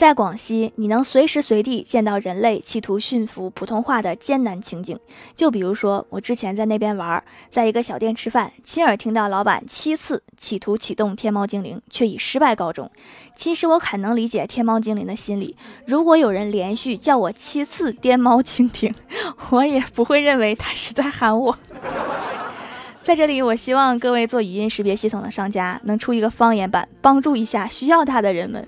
在广西，你能随时随地见到人类企图驯服普通话的艰难情景。就比如说，我之前在那边玩，在一个小店吃饭，亲耳听到老板七次企图启动天猫精灵，却以失败告终。其实我很能理解天猫精灵的心理，如果有人连续叫我七次天猫蜻蜓，我也不会认为他是在喊我。在这里，我希望各位做语音识别系统的商家能出一个方言版，帮助一下需要它的人们。